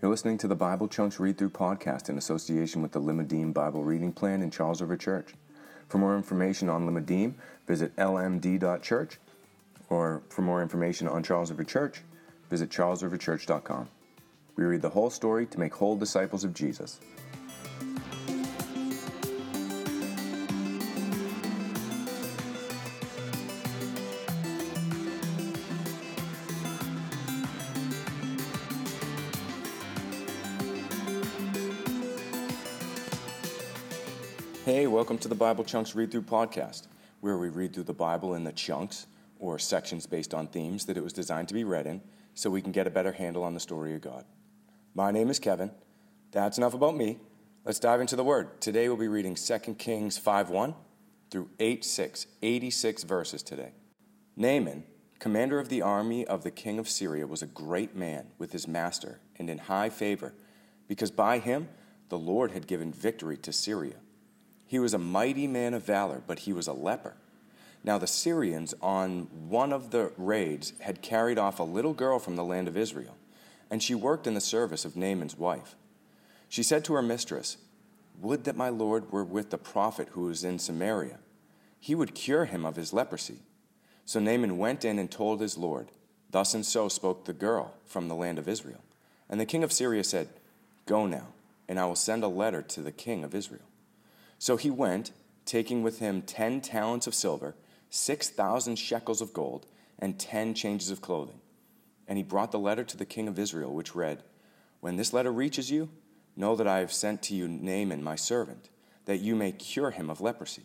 You're listening to the Bible Chunks Read Through podcast in association with the Limmudim Bible Reading Plan in Charles River Church. For more information on Limmudim, visit lmd.church, or for more information on Charles River Church, visit charlesriverchurch.com. We read the whole story to make whole disciples of Jesus. Welcome to the Bible Chunks Read Through podcast, where we read through the Bible in the chunks, or sections based on themes that it was designed to be read in, so we can get a better handle on the story of God. My name is Kevin. That's enough about me. Let's dive into the Word. Today we'll be reading 2 Kings 5 1 through 8 6, 86 verses today. Naaman, commander of the army of the king of Syria, was a great man with his master and in high favor, because by him the Lord had given victory to Syria. He was a mighty man of valor, but he was a leper. Now, the Syrians, on one of the raids, had carried off a little girl from the land of Israel, and she worked in the service of Naaman's wife. She said to her mistress, Would that my Lord were with the prophet who is in Samaria. He would cure him of his leprosy. So Naaman went in and told his Lord, Thus and so spoke the girl from the land of Israel. And the king of Syria said, Go now, and I will send a letter to the king of Israel. So he went, taking with him ten talents of silver, six thousand shekels of gold, and ten changes of clothing. And he brought the letter to the king of Israel, which read, When this letter reaches you, know that I have sent to you Naaman my servant, that you may cure him of leprosy.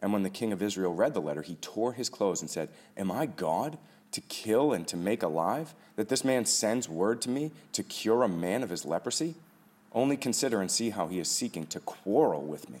And when the king of Israel read the letter, he tore his clothes and said, Am I God to kill and to make alive, that this man sends word to me to cure a man of his leprosy? Only consider and see how he is seeking to quarrel with me.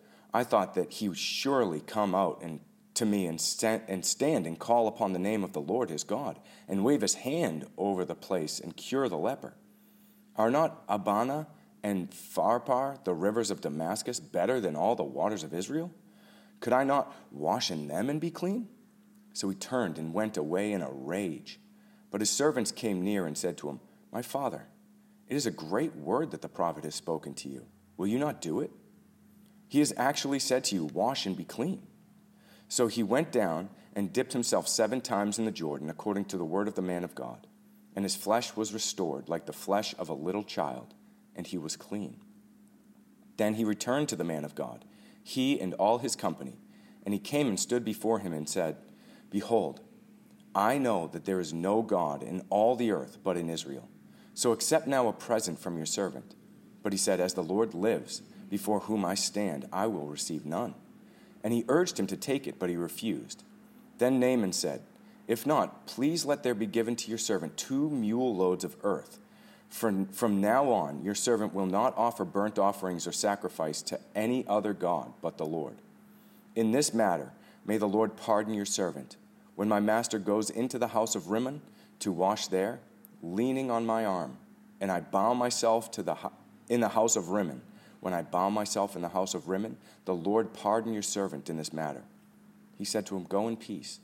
I thought that he would surely come out and to me and stand, and stand and call upon the name of the Lord his God, and wave his hand over the place and cure the leper. Are not Abana and Pharpar, the rivers of Damascus, better than all the waters of Israel? Could I not wash in them and be clean? So he turned and went away in a rage. But his servants came near and said to him, My father, it is a great word that the prophet has spoken to you. Will you not do it? He has actually said to you, Wash and be clean. So he went down and dipped himself seven times in the Jordan, according to the word of the man of God. And his flesh was restored like the flesh of a little child, and he was clean. Then he returned to the man of God, he and all his company, and he came and stood before him and said, Behold, I know that there is no God in all the earth but in Israel. So accept now a present from your servant. But he said, As the Lord lives, before whom I stand, I will receive none. And he urged him to take it, but he refused. Then Naaman said, If not, please let there be given to your servant two mule loads of earth. For from now on, your servant will not offer burnt offerings or sacrifice to any other God but the Lord. In this matter, may the Lord pardon your servant. When my master goes into the house of Rimmon to wash there, leaning on my arm, and I bow myself to the, in the house of Rimmon, when I bow myself in the house of Rimmon, the Lord pardon your servant in this matter. He said to him, Go in peace.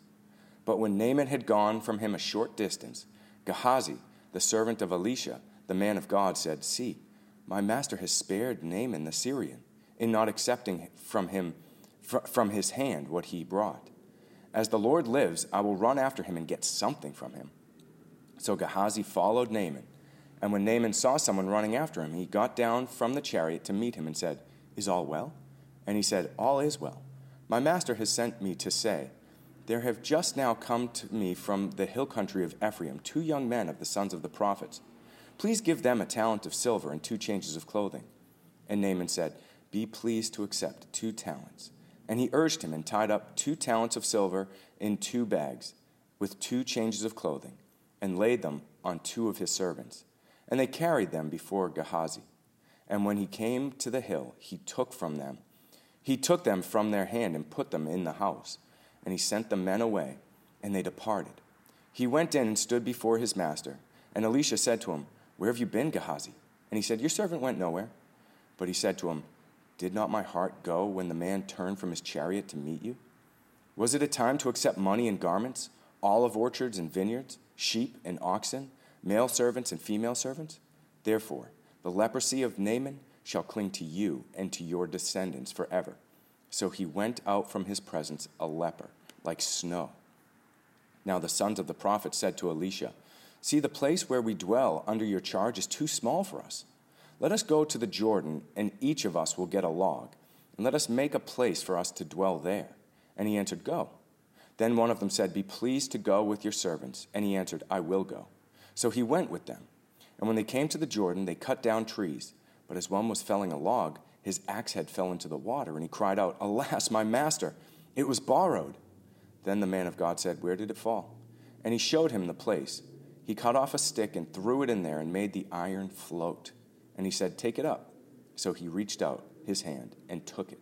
But when Naaman had gone from him a short distance, Gehazi, the servant of Elisha, the man of God, said, See, my master has spared Naaman the Syrian in not accepting from him from his hand what he brought. As the Lord lives, I will run after him and get something from him. So Gehazi followed Naaman and when Naaman saw someone running after him, he got down from the chariot to meet him and said, Is all well? And he said, All is well. My master has sent me to say, There have just now come to me from the hill country of Ephraim two young men of the sons of the prophets. Please give them a talent of silver and two changes of clothing. And Naaman said, Be pleased to accept two talents. And he urged him and tied up two talents of silver in two bags with two changes of clothing and laid them on two of his servants. And they carried them before Gehazi. And when he came to the hill, he took from them. He took them from their hand and put them in the house. And he sent the men away, and they departed. He went in and stood before his master. And Elisha said to him, Where have you been, Gehazi? And he said, Your servant went nowhere. But he said to him, Did not my heart go when the man turned from his chariot to meet you? Was it a time to accept money and garments, olive orchards and vineyards, sheep and oxen? Male servants and female servants. Therefore, the leprosy of Naaman shall cling to you and to your descendants forever. So he went out from his presence a leper, like snow. Now the sons of the prophet said to Elisha, See, the place where we dwell under your charge is too small for us. Let us go to the Jordan, and each of us will get a log, and let us make a place for us to dwell there. And he answered, Go. Then one of them said, Be pleased to go with your servants. And he answered, I will go. So he went with them. And when they came to the Jordan, they cut down trees. But as one was felling a log, his axe head fell into the water, and he cried out, Alas, my master, it was borrowed. Then the man of God said, Where did it fall? And he showed him the place. He cut off a stick and threw it in there and made the iron float. And he said, Take it up. So he reached out his hand and took it.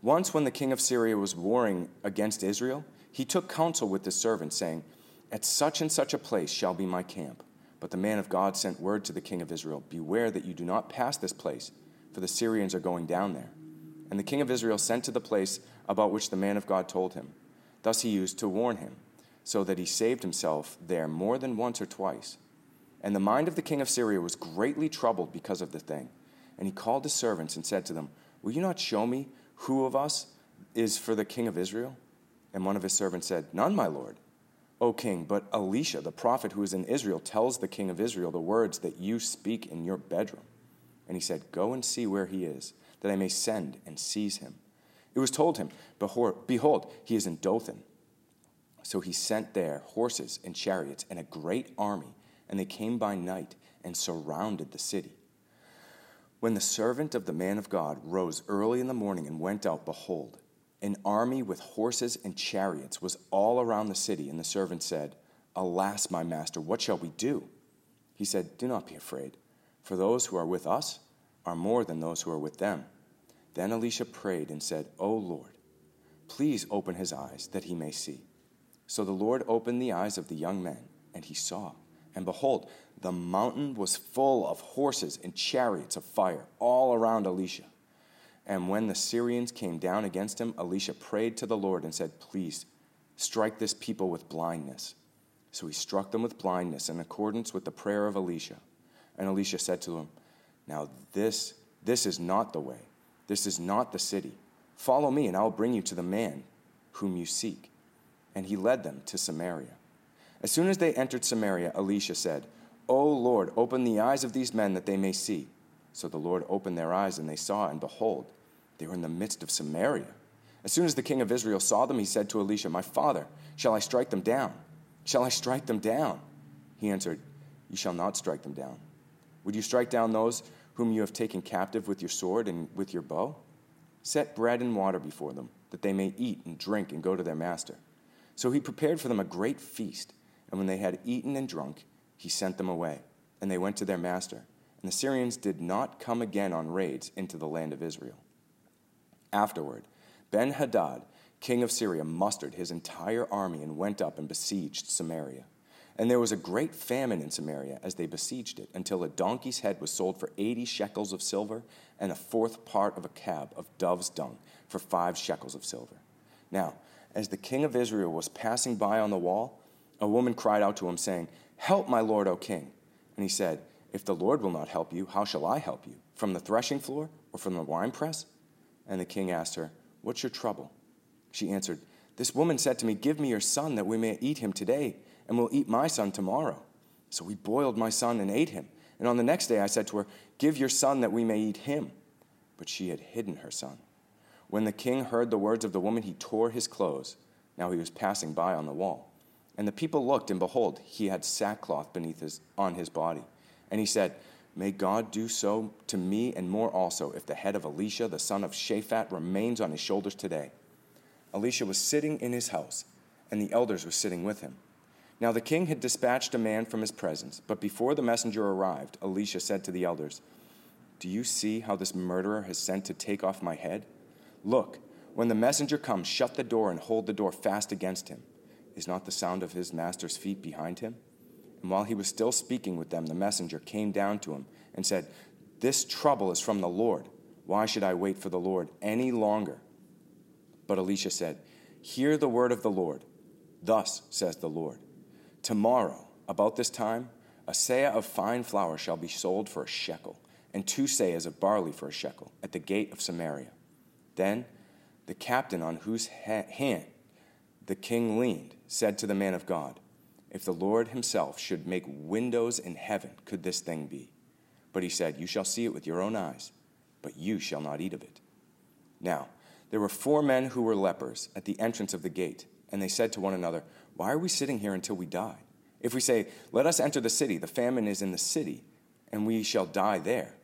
Once, when the king of Syria was warring against Israel, he took counsel with his servants, saying, at such and such a place shall be my camp. But the man of God sent word to the king of Israel Beware that you do not pass this place, for the Syrians are going down there. And the king of Israel sent to the place about which the man of God told him. Thus he used to warn him, so that he saved himself there more than once or twice. And the mind of the king of Syria was greatly troubled because of the thing. And he called his servants and said to them, Will you not show me who of us is for the king of Israel? And one of his servants said, None, my lord. O king, but Elisha, the prophet who is in Israel, tells the king of Israel the words that you speak in your bedroom. And he said, Go and see where he is, that I may send and seize him. It was told him, Behold, he is in Dothan. So he sent there horses and chariots and a great army, and they came by night and surrounded the city. When the servant of the man of God rose early in the morning and went out, behold, an army with horses and chariots was all around the city, and the servant said, Alas, my master, what shall we do? He said, Do not be afraid, for those who are with us are more than those who are with them. Then Elisha prayed and said, O Lord, please open his eyes that he may see. So the Lord opened the eyes of the young man, and he saw. And behold, the mountain was full of horses and chariots of fire all around Elisha. And when the Syrians came down against him, Elisha prayed to the Lord and said, Please, strike this people with blindness. So he struck them with blindness in accordance with the prayer of Elisha. And Elisha said to him, Now this, this is not the way. This is not the city. Follow me, and I will bring you to the man whom you seek. And he led them to Samaria. As soon as they entered Samaria, Elisha said, O Lord, open the eyes of these men that they may see. So the Lord opened their eyes, and they saw, and behold, they were in the midst of Samaria. As soon as the king of Israel saw them, he said to Elisha, My father, shall I strike them down? Shall I strike them down? He answered, You shall not strike them down. Would you strike down those whom you have taken captive with your sword and with your bow? Set bread and water before them, that they may eat and drink and go to their master. So he prepared for them a great feast, and when they had eaten and drunk, he sent them away, and they went to their master and the Syrians did not come again on raids into the land of Israel. Afterward, Ben Hadad, king of Syria, mustered his entire army and went up and besieged Samaria. And there was a great famine in Samaria as they besieged it, until a donkey's head was sold for eighty shekels of silver, and a fourth part of a cab of dove's dung for five shekels of silver. Now, as the king of Israel was passing by on the wall, a woman cried out to him, saying, Help, my lord, O king. And he said, if the Lord will not help you, how shall I help you? From the threshing floor or from the winepress? And the king asked her, What's your trouble? She answered, This woman said to me, Give me your son that we may eat him today, and we'll eat my son tomorrow. So we boiled my son and ate him. And on the next day I said to her, Give your son that we may eat him. But she had hidden her son. When the king heard the words of the woman, he tore his clothes. Now he was passing by on the wall. And the people looked, and behold, he had sackcloth beneath his, on his body. And he said, May God do so to me and more also if the head of Elisha, the son of Shaphat, remains on his shoulders today. Elisha was sitting in his house, and the elders were sitting with him. Now the king had dispatched a man from his presence, but before the messenger arrived, Elisha said to the elders, Do you see how this murderer has sent to take off my head? Look, when the messenger comes, shut the door and hold the door fast against him. Is not the sound of his master's feet behind him? And while he was still speaking with them, the messenger came down to him and said, This trouble is from the Lord. Why should I wait for the Lord any longer? But Elisha said, Hear the word of the Lord. Thus says the Lord Tomorrow, about this time, a seah of fine flour shall be sold for a shekel, and two seahs of barley for a shekel, at the gate of Samaria. Then the captain on whose hand the king leaned said to the man of God, If the Lord himself should make windows in heaven, could this thing be? But he said, You shall see it with your own eyes, but you shall not eat of it. Now, there were four men who were lepers at the entrance of the gate, and they said to one another, why are we sitting here until we die? If we say, Let us enter the city, the famine is in the city, and we shall die there.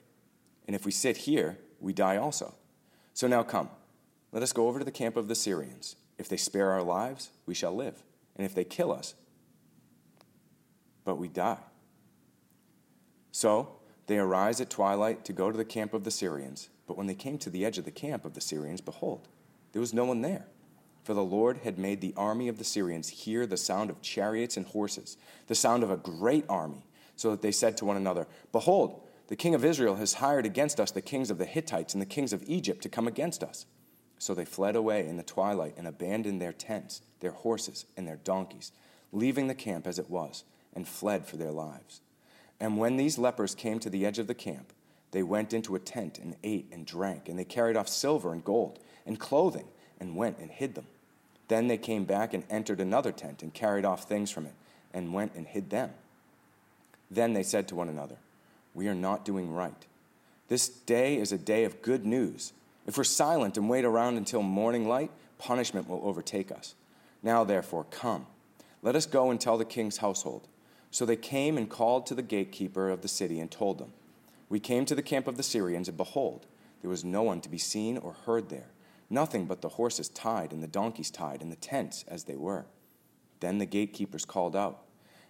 And if we sit here, we die also. So now come, let us go over to the camp of the Syrians. If they spare our lives, we shall live. And if they kill us, but we die. So they arise at twilight to go to the camp of the Syrians. But when they came to the edge of the camp of the Syrians, behold, there was no one there for the Lord had made the army of the Syrians hear the sound of chariots and horses, the sound of a great army, so that they said to one another, Behold, the king of Israel has hired against us the kings of the Hittites and the kings of Egypt to come against us. So they fled away in the twilight and abandoned their tents, their horses, and their donkeys, leaving the camp as it was, and fled for their lives. And when these lepers came to the edge of the camp, they went into a tent and ate and drank, and they carried off silver and gold and clothing and went and hid them. Then they came back and entered another tent and carried off things from it and went and hid them. Then they said to one another, We are not doing right. This day is a day of good news. If we're silent and wait around until morning light, punishment will overtake us. Now, therefore, come. Let us go and tell the king's household. So they came and called to the gatekeeper of the city and told them, We came to the camp of the Syrians, and behold, there was no one to be seen or heard there nothing but the horses tied and the donkeys tied and the tents as they were. Then the gatekeepers called out,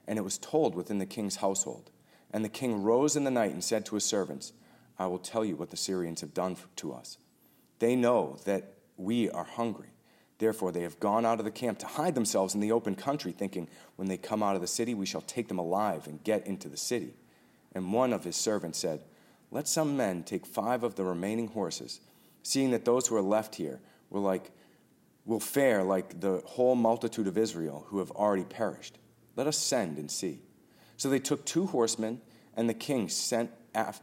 and it was told within the king's household. And the king rose in the night and said to his servants, I will tell you what the Syrians have done to us. They know that we are hungry. Therefore, they have gone out of the camp to hide themselves in the open country, thinking, When they come out of the city, we shall take them alive and get into the city. And one of his servants said, Let some men take five of the remaining horses seeing that those who are left here will like will fare like the whole multitude of Israel who have already perished. Let us send and see. So they took two horsemen, and the king sent,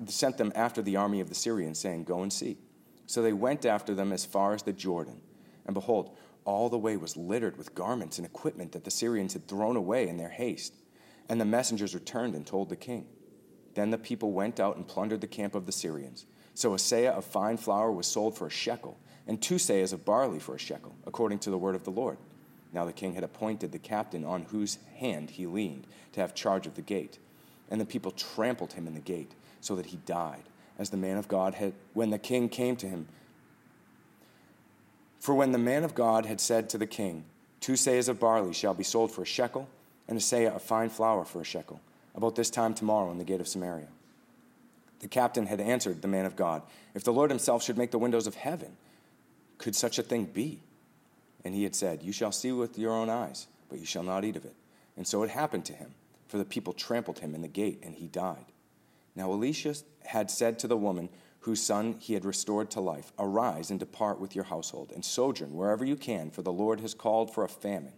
sent them after the army of the Syrians, saying, Go and see. So they went after them as far as the Jordan. And behold, all the way was littered with garments and equipment that the Syrians had thrown away in their haste. And the messengers returned and told the king. Then the people went out and plundered the camp of the Syrians. So a seah of fine flour was sold for a shekel, and two seahs of barley for a shekel, according to the word of the Lord. Now the king had appointed the captain on whose hand he leaned to have charge of the gate. And the people trampled him in the gate, so that he died, as the man of God had, when the king came to him. For when the man of God had said to the king, Two seahs of barley shall be sold for a shekel, and a seah of fine flour for a shekel, about this time tomorrow in the gate of Samaria. The captain had answered the man of God, If the Lord himself should make the windows of heaven, could such a thing be? And he had said, You shall see with your own eyes, but you shall not eat of it. And so it happened to him, for the people trampled him in the gate, and he died. Now Elisha had said to the woman whose son he had restored to life, Arise and depart with your household, and sojourn wherever you can, for the Lord has called for a famine,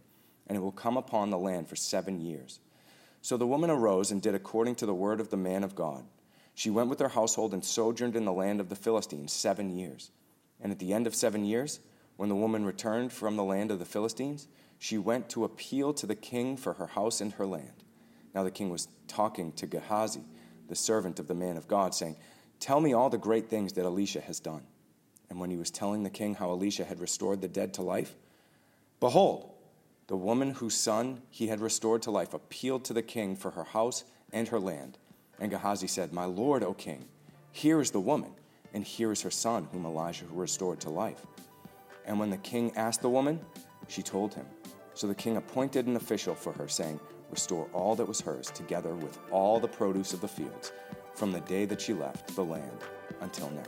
and it will come upon the land for seven years. So the woman arose and did according to the word of the man of God. She went with her household and sojourned in the land of the Philistines seven years. And at the end of seven years, when the woman returned from the land of the Philistines, she went to appeal to the king for her house and her land. Now the king was talking to Gehazi, the servant of the man of God, saying, Tell me all the great things that Elisha has done. And when he was telling the king how Elisha had restored the dead to life, behold, the woman whose son he had restored to life appealed to the king for her house and her land. And Gehazi said, My lord, O king, here is the woman, and here is her son, whom Elijah restored to life. And when the king asked the woman, she told him. So the king appointed an official for her, saying, restore all that was hers, together with all the produce of the fields, from the day that she left the land until now.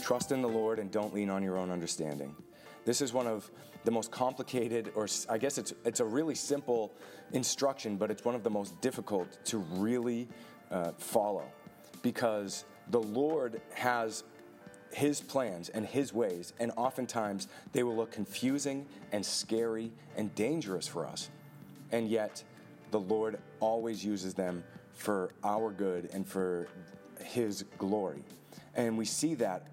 Trust in the Lord and don't lean on your own understanding. This is one of the most complicated, or I guess it's, it's a really simple instruction, but it's one of the most difficult to really uh, follow because the Lord has his plans and his ways, and oftentimes they will look confusing and scary and dangerous for us. And yet, the Lord always uses them for our good and for his glory. And we see that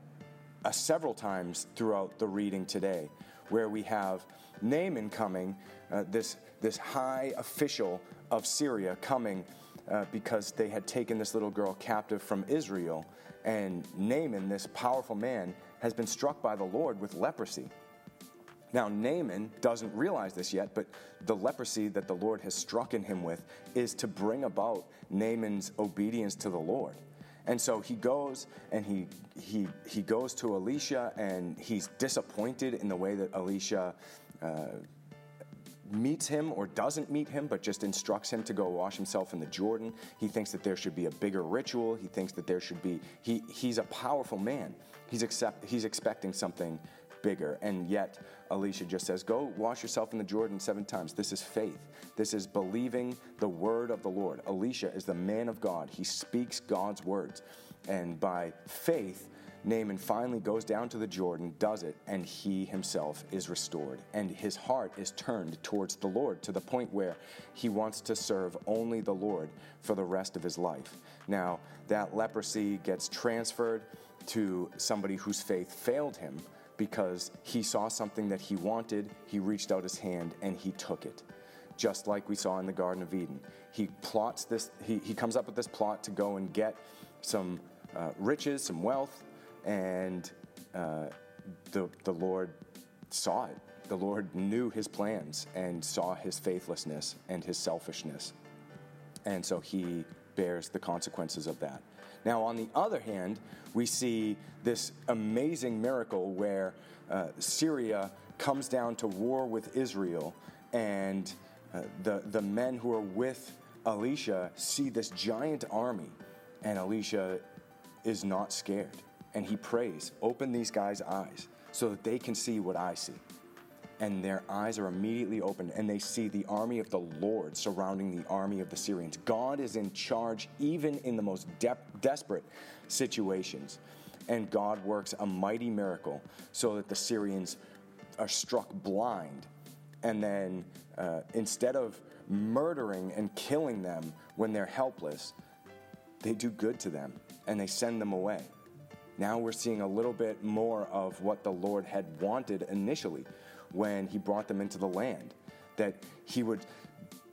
uh, several times throughout the reading today, where we have Naaman coming, uh, this, this high official of Syria coming uh, because they had taken this little girl captive from Israel. And Naaman, this powerful man, has been struck by the Lord with leprosy. Now, Naaman doesn't realize this yet, but the leprosy that the Lord has struck in him with is to bring about Naaman's obedience to the Lord. And so he goes and he, he, he goes to Elisha and he's disappointed in the way that Elisha uh, meets him or doesn't meet him, but just instructs him to go wash himself in the Jordan. He thinks that there should be a bigger ritual. He thinks that there should be, he, he's a powerful man. He's, accept, he's expecting something bigger. And yet, Elisha just says, Go wash yourself in the Jordan seven times. This is faith. This is believing the word of the Lord. Elisha is the man of God. He speaks God's words. And by faith, Naaman finally goes down to the Jordan, does it, and he himself is restored. And his heart is turned towards the Lord to the point where he wants to serve only the Lord for the rest of his life. Now, that leprosy gets transferred to somebody whose faith failed him because he saw something that he wanted, he reached out his hand and he took it. Just like we saw in the Garden of Eden. He plots this, he, he comes up with this plot to go and get some uh, riches, some wealth, and uh, the, the Lord saw it. The Lord knew his plans and saw his faithlessness and his selfishness. And so he bears the consequences of that. Now, on the other hand, we see this amazing miracle where uh, Syria comes down to war with Israel, and uh, the, the men who are with Elisha see this giant army, and Elisha is not scared. And he prays, Open these guys' eyes so that they can see what I see and their eyes are immediately opened, and they see the army of the Lord surrounding the army of the Syrians. God is in charge even in the most de- desperate situations. And God works a mighty miracle so that the Syrians are struck blind. And then uh, instead of murdering and killing them when they're helpless, they do good to them and they send them away. Now we're seeing a little bit more of what the Lord had wanted initially when he brought them into the land, that he would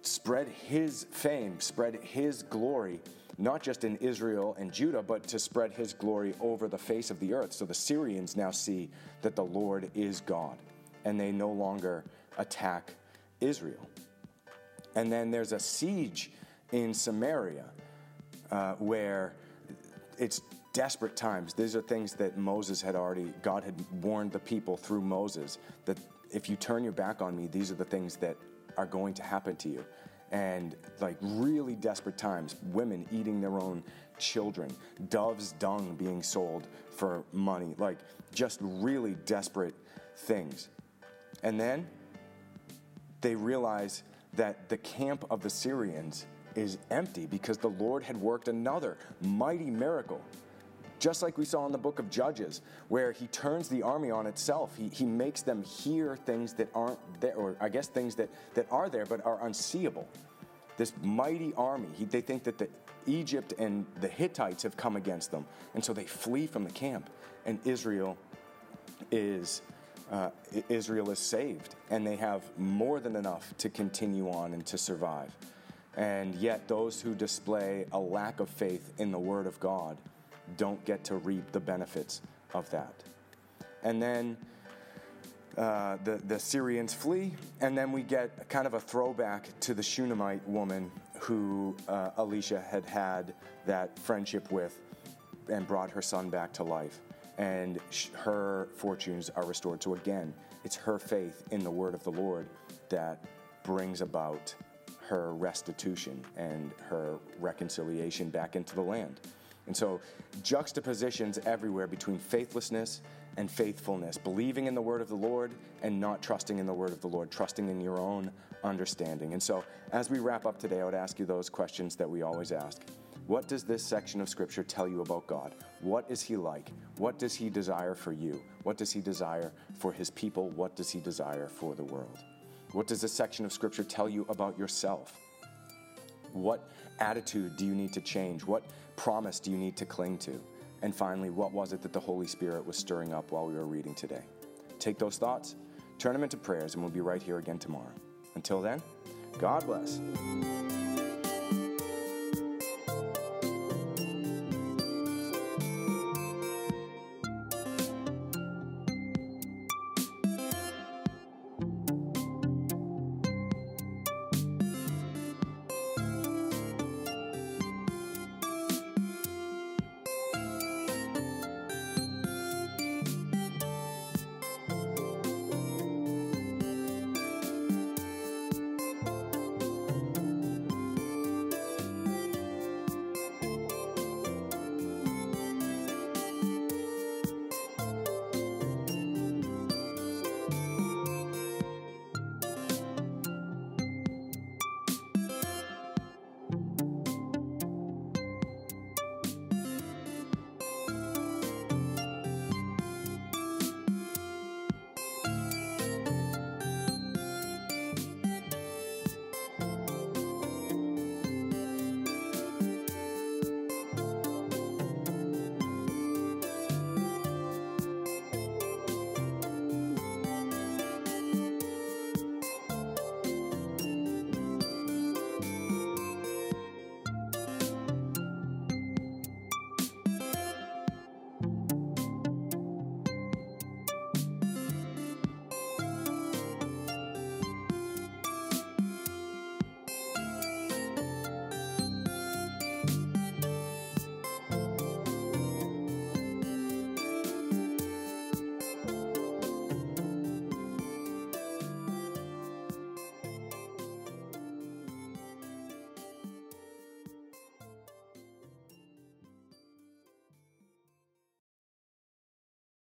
spread his fame, spread his glory, not just in Israel and Judah, but to spread his glory over the face of the earth. So the Syrians now see that the Lord is God, and they no longer attack Israel. And then there's a siege in Samaria uh, where it's desperate times. These are things that Moses had already, God had warned the people through Moses that if you turn your back on me, these are the things that are going to happen to you. And like really desperate times, women eating their own children, dove's dung being sold for money, like just really desperate things. And then they realize that the camp of the Syrians is empty because the Lord had worked another mighty miracle just like we saw in the book of Judges, where he turns the army on itself. He, he makes them hear things that aren't there, or I guess things that, that are there but are unseeable. This mighty army, he, they think that the Egypt and the Hittites have come against them, and so they flee from the camp, and Israel is uh, Israel is saved, and they have more than enough to continue on and to survive. And yet, those who display a lack of faith in the Word of God don't get to reap the benefits of that. And then uh, the, the Syrians flee, and then we get kind of a throwback to the Shunammite woman who uh, Elisha had had that friendship with and brought her son back to life. And sh- her fortunes are restored. So, again, it's her faith in the word of the Lord that brings about her restitution and her reconciliation back into the land. And so, juxtapositions everywhere between faithlessness and faithfulness, believing in the word of the Lord and not trusting in the word of the Lord, trusting in your own understanding. And so, as we wrap up today, I would ask you those questions that we always ask. What does this section of Scripture tell you about God? What is He like? What does He desire for you? What does He desire for His people? What does He desire for the world? What does this section of Scripture tell you about yourself? What attitude do you need to change? What promise do you need to cling to? And finally, what was it that the Holy Spirit was stirring up while we were reading today? Take those thoughts, turn them into prayers, and we'll be right here again tomorrow. Until then, God bless.